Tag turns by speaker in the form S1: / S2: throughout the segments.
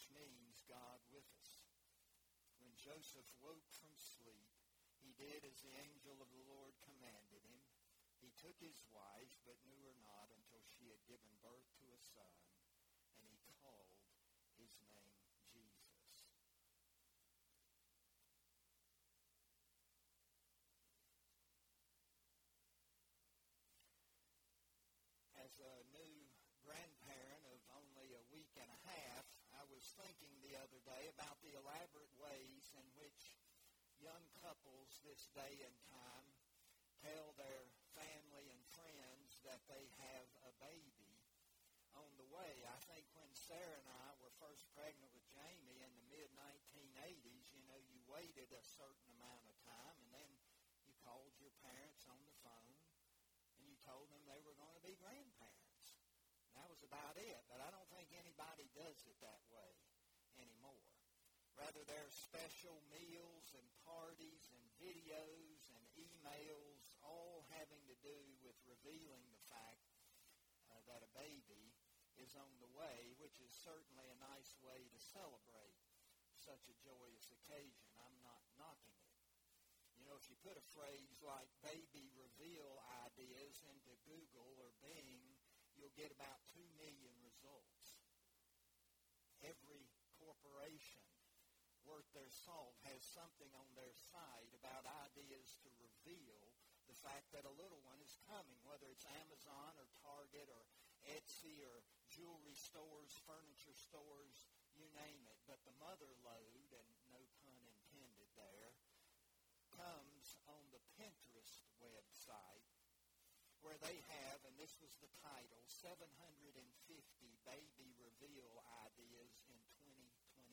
S1: which means God with us. When Joseph woke from sleep, he did as the angel of the Lord commanded him. He took his wife, but knew her not until she had given birth to a son, and he called his name Jesus. As a new grandparent of only a week and a half, was thinking the other day about the elaborate ways in which young couples this day and time tell their family and friends that they have a baby on the way. I think when Sarah and I were first pregnant with Jamie in the mid-1980s, you know, you waited a certain amount of time and then you called your parents on the phone and you told them they were going to be grandparents. That was about it, but I don't think anybody does it that way anymore. Rather, there are special meals and parties and videos and emails all having to do with revealing the fact uh, that a baby is on the way, which is certainly a nice way to celebrate such a joyous occasion. I'm not knocking it. You know, if you put a phrase like baby reveal ideas into Google or Bing, you'll get about 2 million their salt has something on their site about ideas to reveal the fact that a little one is coming, whether it's Amazon or Target or Etsy or jewelry stores, furniture stores, you name it. But the mother load, and no pun intended there, comes on the Pinterest website where they have, and this was the title, 750 baby reveal ideas in 2021.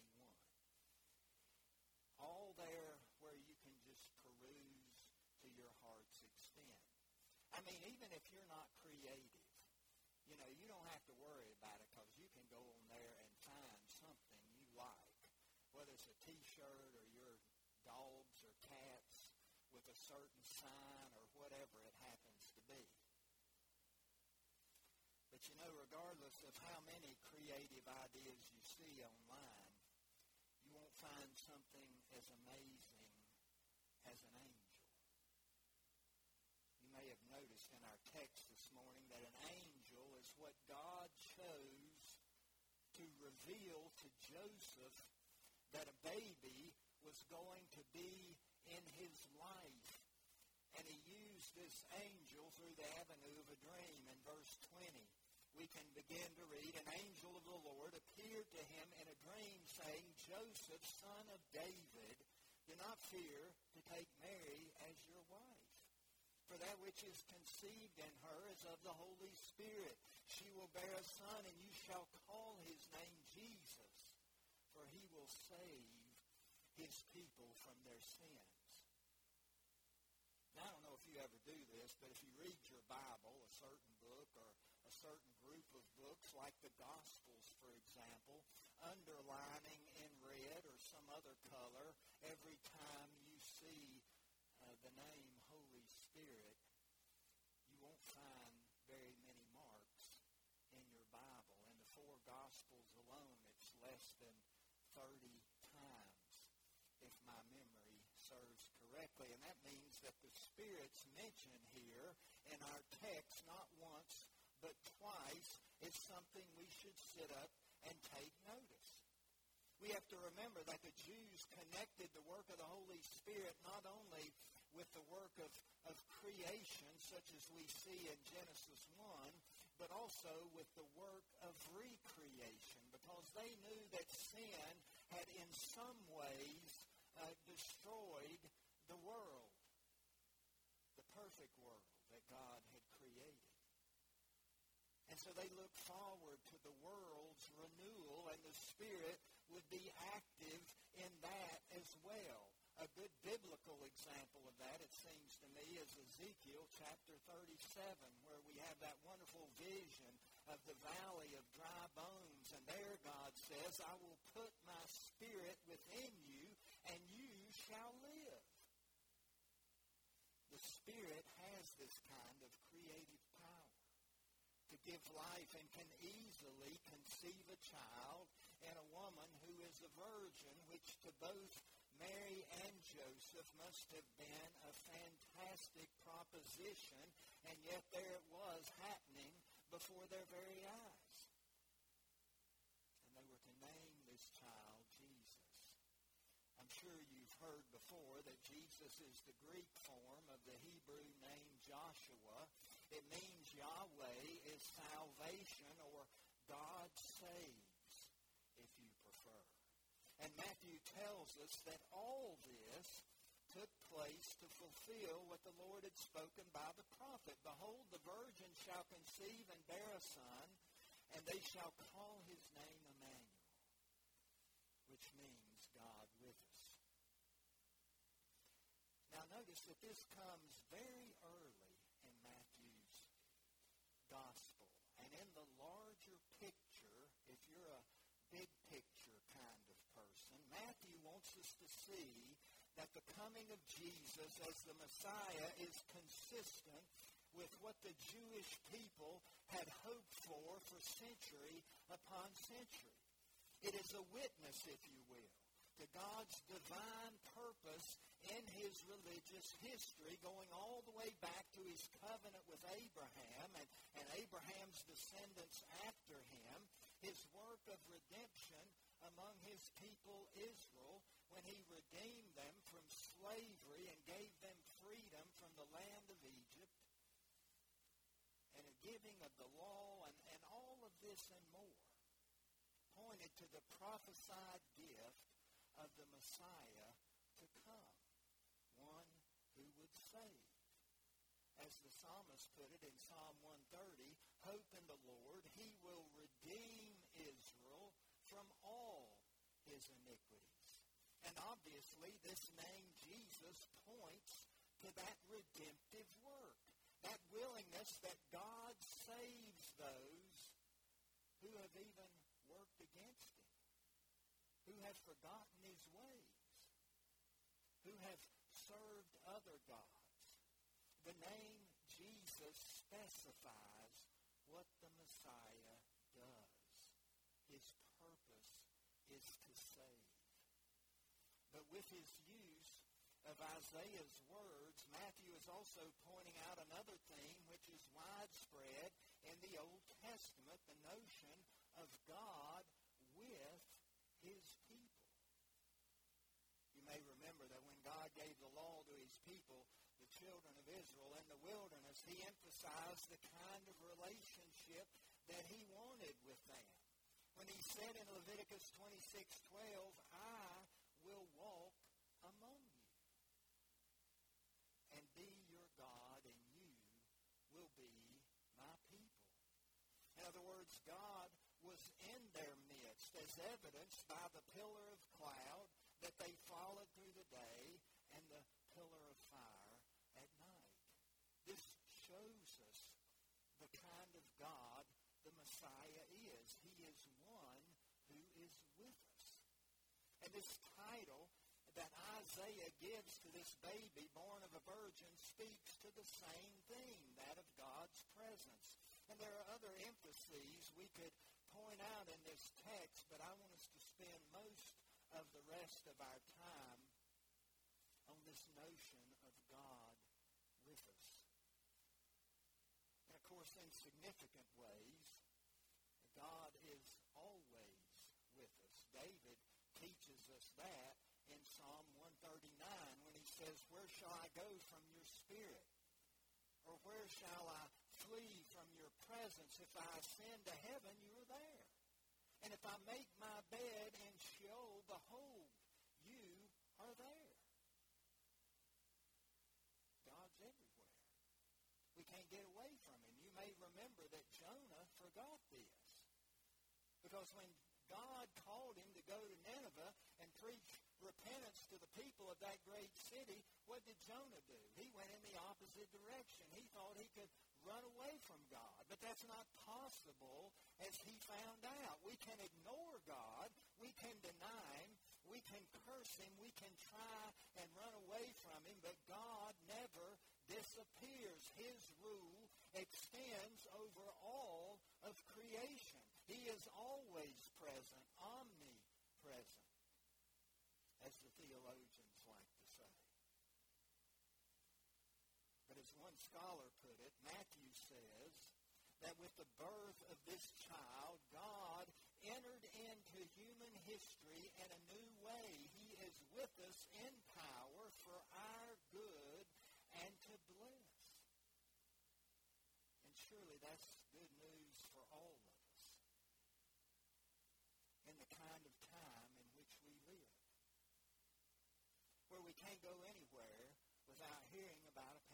S1: All there where you can just peruse to your heart's extent. I mean, even if you're not creative, you know, you don't have to worry about it because you can go on there and find something you like, whether it's a T-shirt or your dogs or cats with a certain sign or whatever it happens to be. But you know, regardless of how many creative ideas you see online, you won't find something as amazing as an angel. You may have noticed in our text this morning that an angel is what God chose to reveal to Joseph that a baby was going to be in his life. And he used this angel through the avenue of a dream in verse 20 we can begin to read, an angel of the Lord appeared to him in a dream, saying, Joseph, son of David, do not fear to take Mary as your wife. For that which is conceived in her is of the Holy Spirit. She will bear a son, and you shall call his name Jesus, for he will save his people from their sins. Now, I don't know if you ever do this, but if you read your Bible, a certain book or a certain group of books, like the Gospels, for example, underlining in red or some other color every time you see uh, the name Holy Spirit, you won't find very many marks in your Bible. In the four Gospels alone, it's less than 30 times, if my memory serves correctly. And that means that the Spirit's mentioned here in our text not once but twice is something we should sit up and take notice. We have to remember that the Jews connected the work of the Holy Spirit not only with the work of, of creation, such as we see in Genesis 1, but also with the work of recreation, because they knew that sin had in some ways uh, destroyed the world, the perfect world that God had created. And so they looked forward to the world's renewal, and the Spirit would be active in that as well. A good biblical example of that, it seems to me, is Ezekiel chapter 37, where we have that wonderful vision of the valley of dry bones. And there God says, I will put my spirit within you, and you shall live. The Spirit has this kind of creative power to give life and can easily conceive a child and a woman who is a virgin, which to both Mary and Joseph must have been a fantastic proposition, and yet there it was happening before their very eyes. And they were to name this child Jesus. I'm sure you've heard before that Jesus is the Greek form of the Hebrew name Joshua. It means Yahweh is salvation or God saves. And Matthew tells us that all this took place to fulfill what the Lord had spoken by the prophet. Behold, the virgin shall conceive and bear a son, and they shall call his name Emmanuel, which means God with us. Now notice that this comes very early in Matthew's gospel. And in the larger picture, if you're a big picture Matthew wants us to see that the coming of Jesus as the Messiah is consistent with what the Jewish people had hoped for for century upon century. It is a witness, if you will, to God's divine purpose in his religious history, going all the way back to his covenant with Abraham and, and Abraham's descendants after him, his work of redemption among his people Israel when he redeemed them from slavery and gave them freedom from the land of Egypt and a giving of the law and, and all of this and more pointed to the prophesied gift of the Messiah to come, one who would save. As the psalmist put it in Psalm 130, hope in the Lord. He will redeem Israel his iniquities. And obviously, this name Jesus points to that redemptive work, that willingness that God saves those who have even worked against him, who have forgotten his ways, who have served other gods. The name Jesus specifies what the Messiah does. His is to save. But with his use of Isaiah's words, Matthew is also pointing out another theme which is widespread in the Old Testament, the notion of God with his people. You may remember that when God gave the law to his people, the children of Israel in the wilderness, he emphasized the kind of relationship that he wanted with them when he said in Leviticus 26:12, I will walk among you and be your God, and you will be my people. In other words, God was in their midst as evidenced by the pillar of cloud that they followed through the day and the pillar of fire at night. This shows us the kind of God the Messiah is. He is one who is with us. And this title that Isaiah gives to this baby born of a virgin speaks to the same thing, that of God's presence. And there are other emphases we could point out in this text, but I want us to spend most of the rest of our time on this notion of God with us. And of course, in significant ways, God is always with us. David teaches us that in Psalm 139 when he says, Where shall I go from your spirit? Or where shall I flee presence? If I ascend to heaven, you are there. And if I make my bed in Sheol, behold, you are there. God's everywhere. We can't get away from him. You may remember that Jonah forgot this. Because when God called him to go to Nineveh and preach repentance to the people of that great city, what did Jonah do? He went in the opposite direction. He thought he could run away from God. But that's not possible as he found out. We can ignore God. We can deny him. We can curse him. We can try and run away from him. But God never disappears. His rule extends over all of creation. He is always present, omnipresent, as the theologians like to say. But as one scholar put it, Matthew says that with the birth of this child, God entered into human history in a new way. He is with us in power for our good and to bless. And surely that's good news for all of us in the kind of time in which we live. Where we can't go anywhere without hearing about a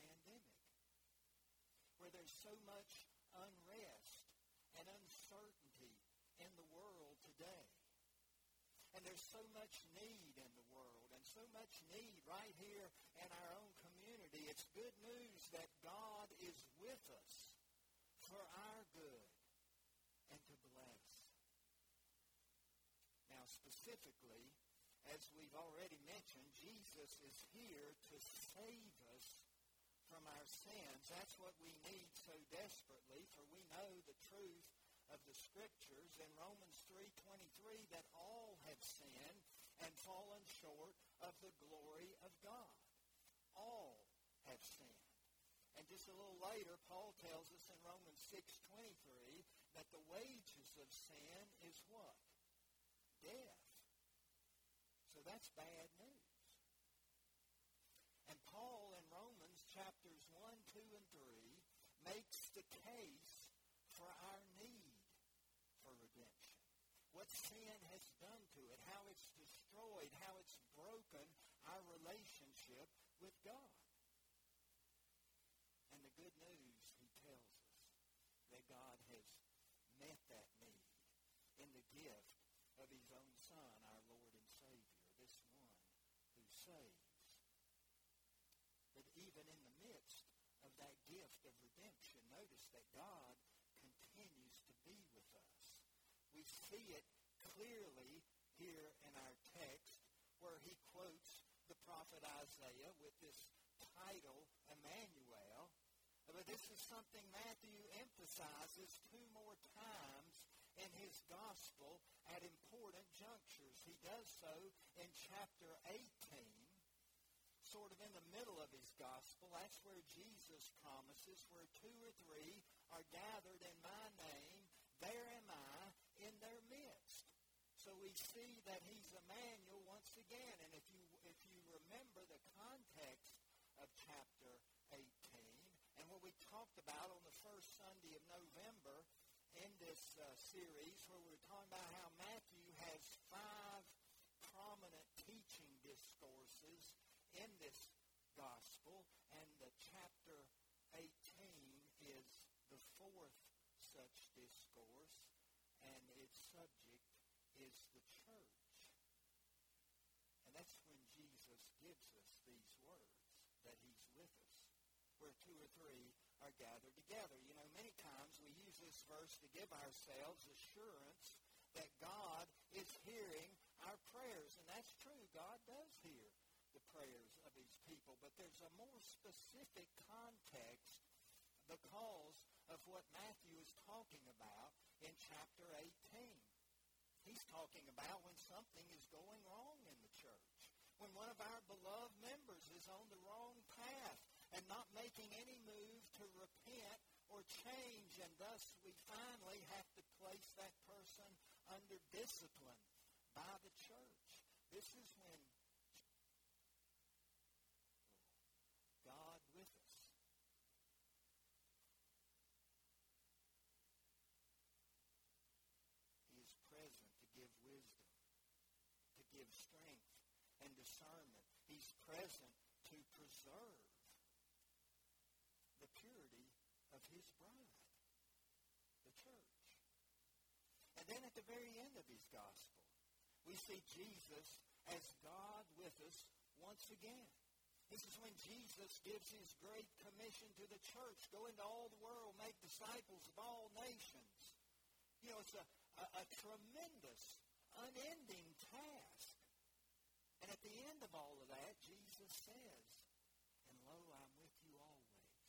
S1: so much unrest and uncertainty in the world today. And there's so much need in the world and so much need right here in our own community. It's good news that God is with us for our good and to bless. Now, specifically, as we've already mentioned, Jesus is here to save us from our sins. That's what we need so desperately, for we know the truth of the Scriptures in Romans 3.23 that all have sinned and fallen short of the glory of God. All have sinned. And just a little later, Paul tells us in Romans 6.23 that the wages of sin is what? Death. So that's bad news. And Paul in Romans chapters 1, 2, and 3 makes the case for our need for redemption. What sin has done to it, how it's destroyed, how it's broken our relationship with God. And the good news, he tells us, that God has met that need in the gift of his own Son, our Lord and Savior, this one who saves. But even in the midst of of redemption, notice that God continues to be with us. We see it clearly here in our text where he quotes the prophet Isaiah with this title, Emmanuel. But this is something Matthew emphasizes two more times in his gospel at important junctures. He does so in chapter 18, sort of in the middle of his gospel. That's where Jesus promises, where two or three are gathered in my name, there am I in their midst. So we see that he's Emmanuel once again. And if you, if you remember the context of chapter 18, and what we talked about on the first Sunday of November in this uh, series where we're talking about how Matthew has five prominent teaching discourses in this gospel, and the chapter 18 is the fourth such discourse, and its subject is the church. And that's when Jesus gives us these words, that he's with us, where two or three are gathered together. You know, many times we use this verse to give ourselves assurance that God is hearing our prayers. And that's true. God does hear the prayers people. But there's a more specific context because of what Matthew is talking about in chapter 18. He's talking about when something is going wrong in the church. When one of our beloved members is on the wrong path and not making any move to repent or change, and thus we finally have to place that person under discipline by the church. This is when God with us. He is present to give wisdom, to give strength and discernment. He's present to preserve the purity of his bride, the church. And then at the very end of his gospel, we see Jesus as God with us once again. This is when Jesus gives his great commission to the church. Go into all the world, make disciples of all nations. You know, it's a, a, a tremendous, unending task. And at the end of all of that, Jesus says, And lo, I'm with you always,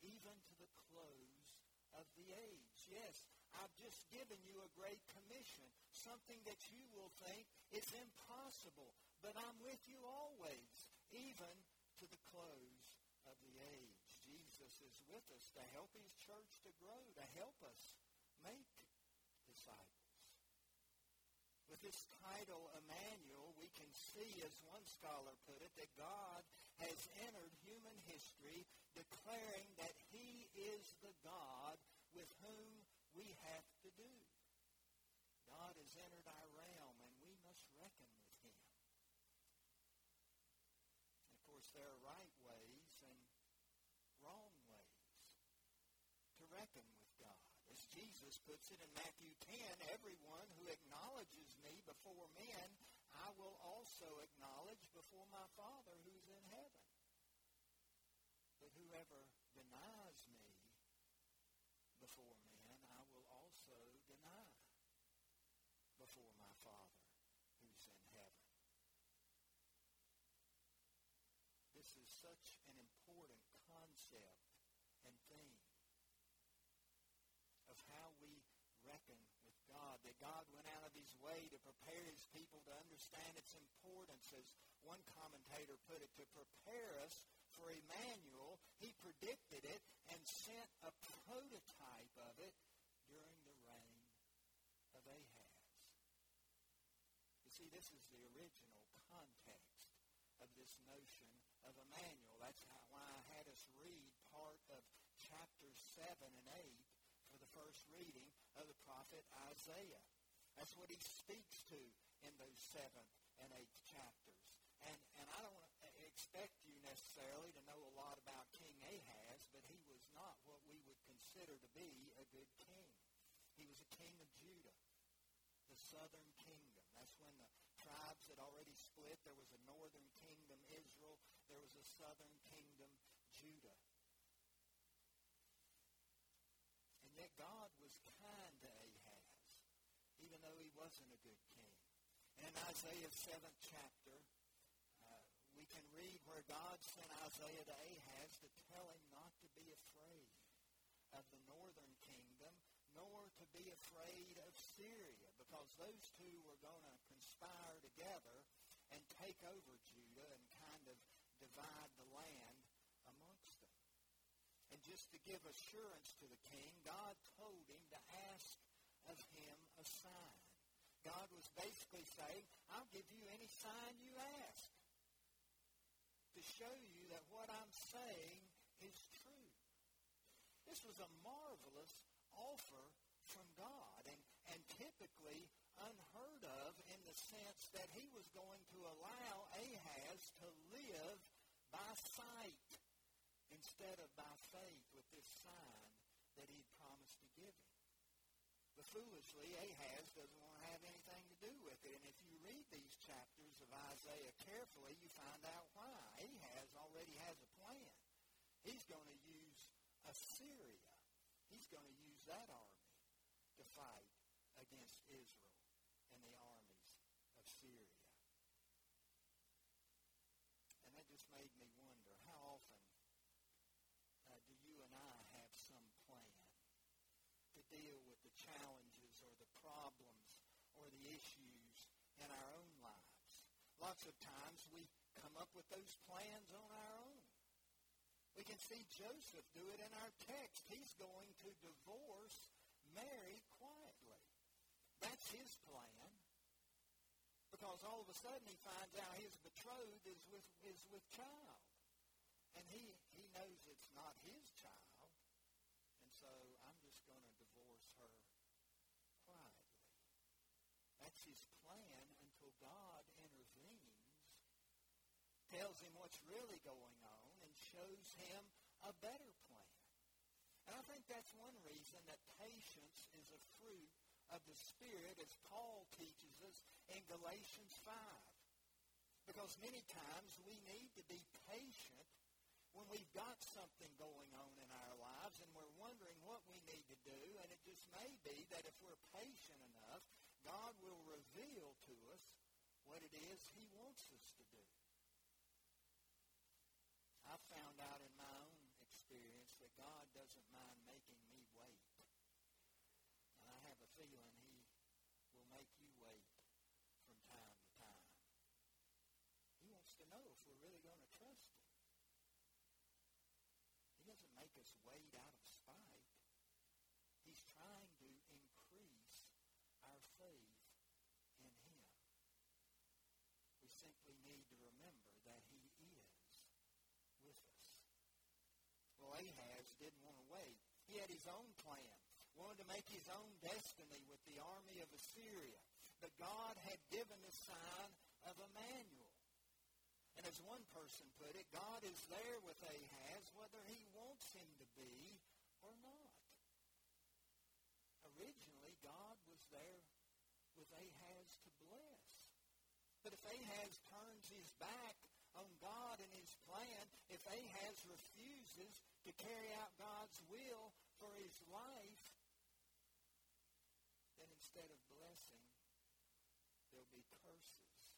S1: even to the close of the age. Yes, I've just given you a great commission, something that you will think is impossible, but I'm with you always even to the close of the age. Jesus is with us to help his church to grow, to help us make disciples. With this title, Emmanuel, we can see, as one scholar put it, that God has entered human history declaring that he is the God with whom we have to do. God has entered our realm, and we must reckon with him Of course, there are right ways and wrong ways to reckon with God. As Jesus puts it in Matthew 10, everyone who acknowledges me before men, I will also acknowledge before my Father who's in heaven. But whoever denies me before men, I will also deny before my Father who's in heaven. This is such an important concept and theme of how we reckon with God, that God went out of his way to prepare his people to understand its importance. As one commentator put it, to prepare us for Emmanuel, he predicted it and sent a prototype of it during the reign of Ahaz. You see, this is the original context of this notion of Emmanuel. That's how, why I had us read part of chapter 7 and 8 for the first reading of the prophet Isaiah. That's what he speaks to in those 7th and 8th chapters. And, and I don't expect you necessarily to know a lot about King Ahaz, but he was not what we would consider to be a good king. He was a king of Judah, the southern kingdom. That's when the tribes had already split. There was a northern kingdom, Israel. There was a southern kingdom, Judah. God was kind to Ahaz, even though he wasn't a good king. And in Isaiah's seventh chapter, uh, we can read where God sent Isaiah to Ahaz to tell him not to be afraid of the northern kingdom, nor to be afraid of Syria, because those two were going to conspire together and take over Judah and kind of divide the land just to give assurance to the king, God told him to ask of him a sign. God was basically saying, I'll give you any sign you ask to show you that what I'm saying is true. This was a marvelous offer from God and, and typically unheard of in the sense that he was going to allow Ahaz to live by sight instead of by faith with this sign that he'd promised to give him. But foolishly, Ahaz doesn't want to have anything to do with it. And if you read these chapters of Isaiah carefully, you find out why. Ahaz already has a plan. He's going to use Assyria. He's going to use that army to fight against Israel and the armies of Syria. And that just made me wonder, how often uh, do you and I have some plan to deal with the challenges or the problems or the issues in our own lives? Lots of times we come up with those plans on our own. We can see Joseph do it in our text. He's going to divorce Mary quietly. That's his plan. Because all of a sudden he finds out his betrothed is with is with child, and he he knows it's not his child, and so I'm just going to divorce her quietly. That's his plan until God intervenes, tells him what's really going on, and shows him a better plan. And I think that's one reason that patience is a fruit of the Spirit, as Paul teaches us in Galatians 5. Because many times we need to be patient when we've got something going on in our lives and we're wondering what we need to do, and it just may be that if we're patient enough, God will reveal to us what it is he wants us to do. I found out in my own experience that God doesn't mind making me wait. And I have a feeling he will make you wait from time to time. He wants to know if we're really going to trust him. He doesn't make us wait out of spite. He's trying to increase our faith in him. We simply need to remember that he is with us. Well, Ahaz didn't want to wait. He had his own plan, wanted to make his own destiny with the army of Assyria. But God had given the sign of Emmanuel. And as one person put it, God is there with Ahaz whether he wants him to be or not. Originally, God was there with Ahaz to bless. But if Ahaz turns his back on God and his plan, if Ahaz to carry out God's will for his life, then instead of blessing, there'll be curses.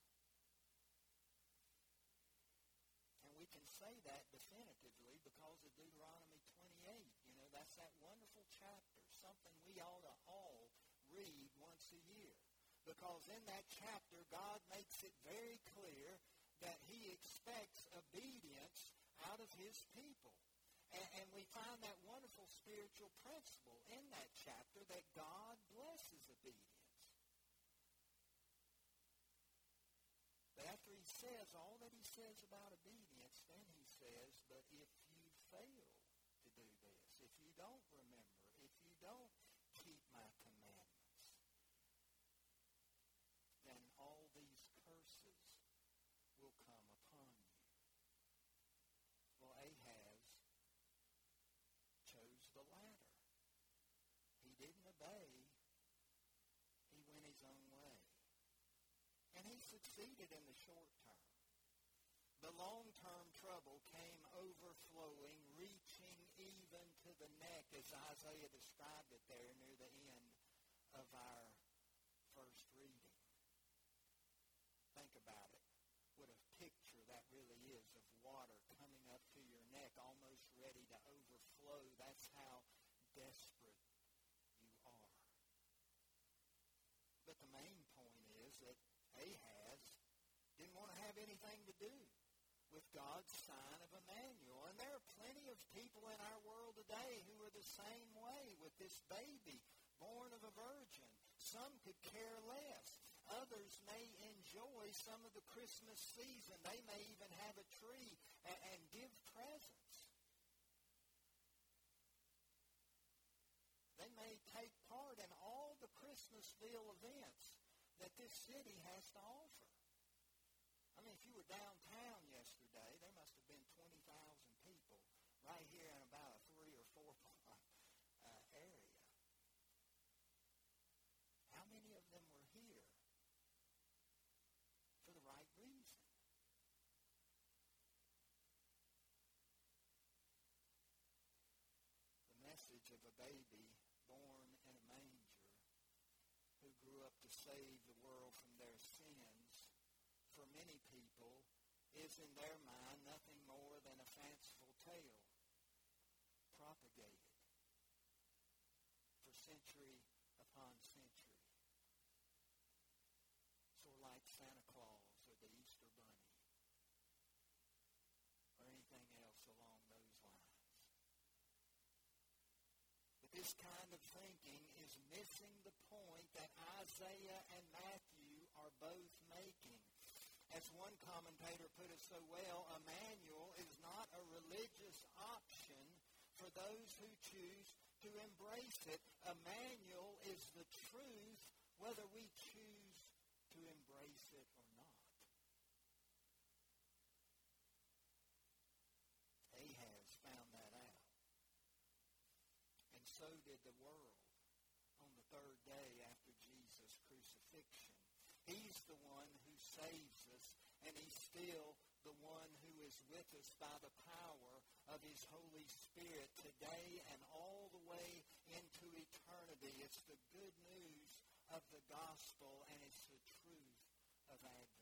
S1: And we can say that definitively because of Deuteronomy 28. You know, that's that wonderful chapter, something we ought to all read once a year. Because in that chapter, God makes it very clear that he expects obedience out of his people. And, and, we find that wonderful spiritual principle in that chapter that God blesses obedience. But after he says all that he says about obedience, then he says, but if you fail to do this, if you don't remember, if you don't keep my commandments, then all these curses will come upon you. Well, Ahaz chose the latter. He didn't obey. He went his own way. And he succeeded in the short term. The long-term trouble came overflowing, reaching even to the neck, as Isaiah described it there near the end of our first reading. Think about it. What a picture that really is of water coming up to your neck, almost ready to overflow. That's how desperate you are. But the main point is that Ahaz didn't want to have anything to do with God's sign of Emmanuel. And there are plenty of people in our world today who are the same way with this baby born of a virgin. Some could care less. Others may enjoy some of the Christmas season. They may even have a tree and, and give presents. They may take part in all the Christmasville events that this city has to offer. I mean, if you were downtown yesterday, there must have been 20,000 people right here in about a three or four uh, area. How many of them were here for the right reason? The message of a baby born in a manger who grew up to save the world from their many people is in their mind nothing more than a fanciful tale propagated for century upon century. Sort of like Santa Claus or the Easter Bunny or anything else along those lines. But this kind of thinking is missing the point that Isaiah and Matthew are both making. As one commentator put it so well, Emmanuel is not a religious option for those who choose to embrace it. Emmanuel is the truth whether we choose to embrace it or not. Ahaz found that out. And so did the world on the third day after Jesus' crucifixion. He's the one who saves us, and he's still the one who is with us by the power of his Holy Spirit today and all the way into eternity. It's the good news of the gospel, and it's the truth of Advent.